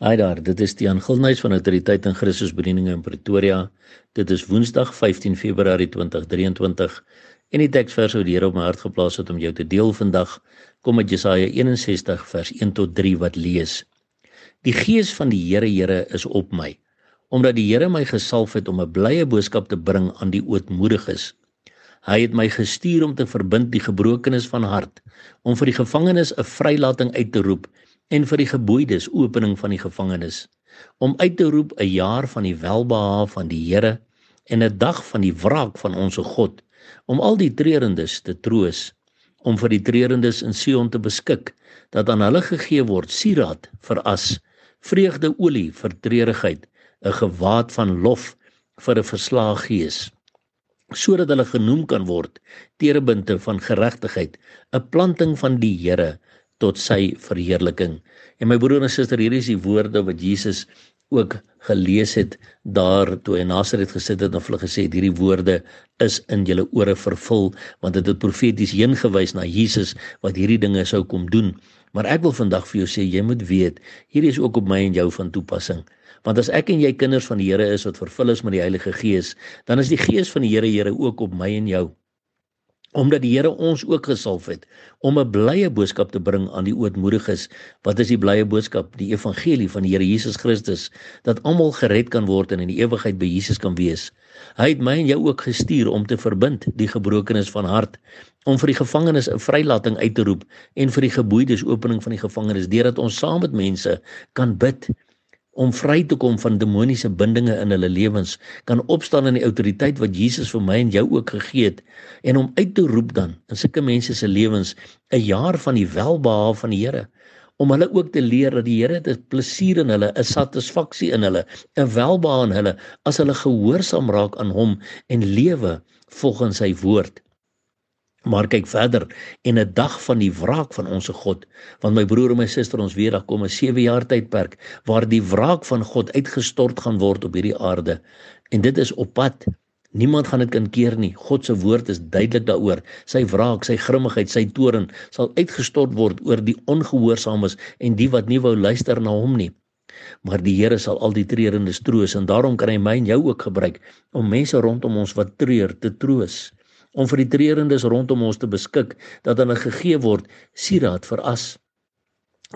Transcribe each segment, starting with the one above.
Haai daar, dit is Tiaan Gilnuys van Autoriteit in Christus Bedieninge in Pretoria. Dit is Woensdag 15 Februarie 2023 en die teksvers wat die Here op my hart geplaas het om jou te deel vandag kom uit Jesaja 61 vers 1 tot 3 wat lees. Die gees van die Here Here is op my omdat die Here my gesalf het om 'n blye boodskap te bring aan die ootmoediges. Hy het my gestuur om te verbind die gebrokenes van hart, om vir die gevangenes 'n vrylating uit te roep en vir die geboeides opening van die gevangenis om uit te roep 'n jaar van die welbehae van die Here en 'n dag van die wraak van ons God om al die treurendes te troos om vir die treurendes in Sion te beskik dat aan hulle gegee word sieraad vir as vreugdeolie vir treurigheid 'n gewaad van lof vir 'n verslae gees sodat hulle genoem kan word terebinte van geregtigheid 'n planting van die Here tot sy verheerliking. En my broer en suster, hierdie is die woorde wat Jesus ook gelees het daar toe hy in Nasaret gesit het en hulle gesê het hierdie woorde is in julle ore vervul want dit het profeties heen gewys na Jesus wat hierdie dinge sou kom doen. Maar ek wil vandag vir jou sê jy moet weet, hierdie is ook op my en jou van toepassing. Want as ek en jy kinders van die Here is wat vervul is met die Heilige Gees, dan is die Gees van die Here Here ook op my en jou omdat die Here ons ook gesalf het om 'n blye boodskap te bring aan die ootmoediges. Wat is die blye boodskap? Die evangelie van die Here Jesus Christus dat almal gered kan word en in die ewigheid by Jesus kan wees. Hy het my en jou ook gestuur om te verbind die gebrokenes van hart, om vir die gevangenes 'n vrylating uit te roep en vir die geboeides opening van die gevangenes deurdat ons saam met mense kan bid om vry te kom van demoniese bindinge in hulle lewens kan opstaan in die autoriteit wat Jesus vir my en jou ook gegee het en om uit te roep dan in sulke mense se lewens 'n jaar van die welbehae van die Here om hulle ook te leer dat die Here dit plesier in hulle, 'n satisfaksie in hulle, 'n welbehae in hulle as hulle gehoorsaam raak aan hom en lewe volgens sy woord. Maar kyk verder en 'n dag van die wraak van ons God, want my broer en my suster ons weet daar kom 'n 7 jaar tydperk waar die wraak van God uitgestort gaan word op hierdie aarde. En dit is op pad. Niemand gaan dit kan keer nie. God se woord is duidelik daaroor. Sy wraak, sy grimmigheid, sy toorn sal uitgestort word oor die ongehoorsaames en die wat nie wou luister na hom nie. Maar die Here sal al die treurendes troos en daarom kan hy my en jou ook gebruik om mense rondom ons wat treur te troos om vir die treurendes rondom ons te beskik dat hulle gegee word sieraad vir as.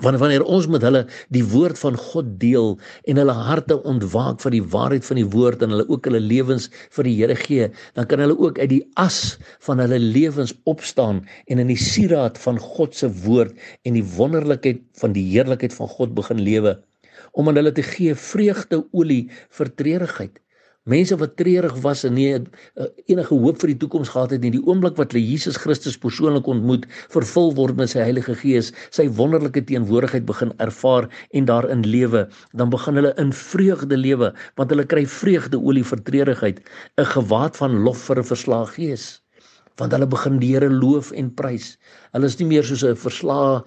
Want wanneer ons met hulle die woord van God deel en hulle harte ontwaak vir die waarheid van die woord en hulle ook hulle lewens vir die Here gee, dan kan hulle ook uit die as van hulle lewens opstaan en in die sieraad van God se woord en die wonderlikheid van die heerlikheid van God begin lewe om aan hulle te gee vreugde olie vir treurigheid Mense wat treurig was en nie uh, enige hoop vir die toekoms gehad het nie, die oomblik wat hulle Jesus Christus persoonlik ontmoet, vervul word met sy Heilige Gees, sy wonderlike teenwoordigheid begin ervaar en daarin lewe, dan begin hulle in vreugde lewe, want hulle kry vreugdeolie vir treurigheid, 'n gewaad van lof vir 'n verslae gees. Want hulle begin die Here loof en prys. Hulle is nie meer soos 'n verslae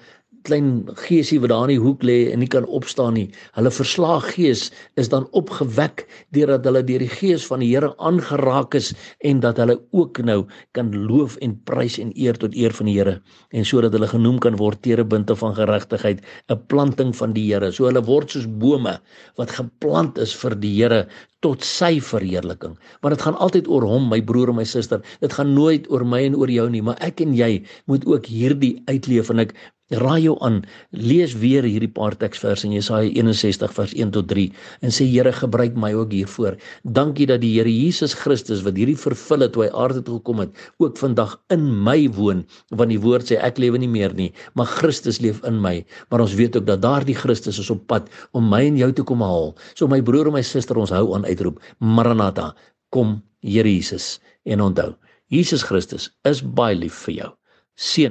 klein geesie wat daar in die hoek lê en nie kan opstaan nie. Hulle verslaag gees is dan opgewek deurdat hulle deur die gees van die Here aangeraak is en dat hulle ook nou kan loof en prys en eer tot eer van die Here en sodat hulle genoem kan word terebinte van geregtigheid, 'n planting van die Here. So hulle word soos bome wat geplant is vir die Here tot sy verheerliking. Want dit gaan altyd oor hom, my broer en my suster. Dit gaan nooit oor my en oor jou nie, maar ek en jy moet ook hierdie uitleef en ek Raai jou aan, lees weer hierdie paar teksverse in Jesaja 61 vers 1 tot 3 en sê Here gebruik my ook hiervoor. Dankie dat die Here Jesus Christus wat hierdie vervul het toe hy aarde toe gekom het, ook vandag in my woon, want die woord sê ek lewe nie meer nie, maar Christus leef in my. Maar ons weet ook dat daardie Christus is op pad om my en jou te kom haal. So my broer en my suster, ons hou aan uitroep, Maranatha, kom Here Jesus en onthou, Jesus Christus is baie lief vir jou. Seën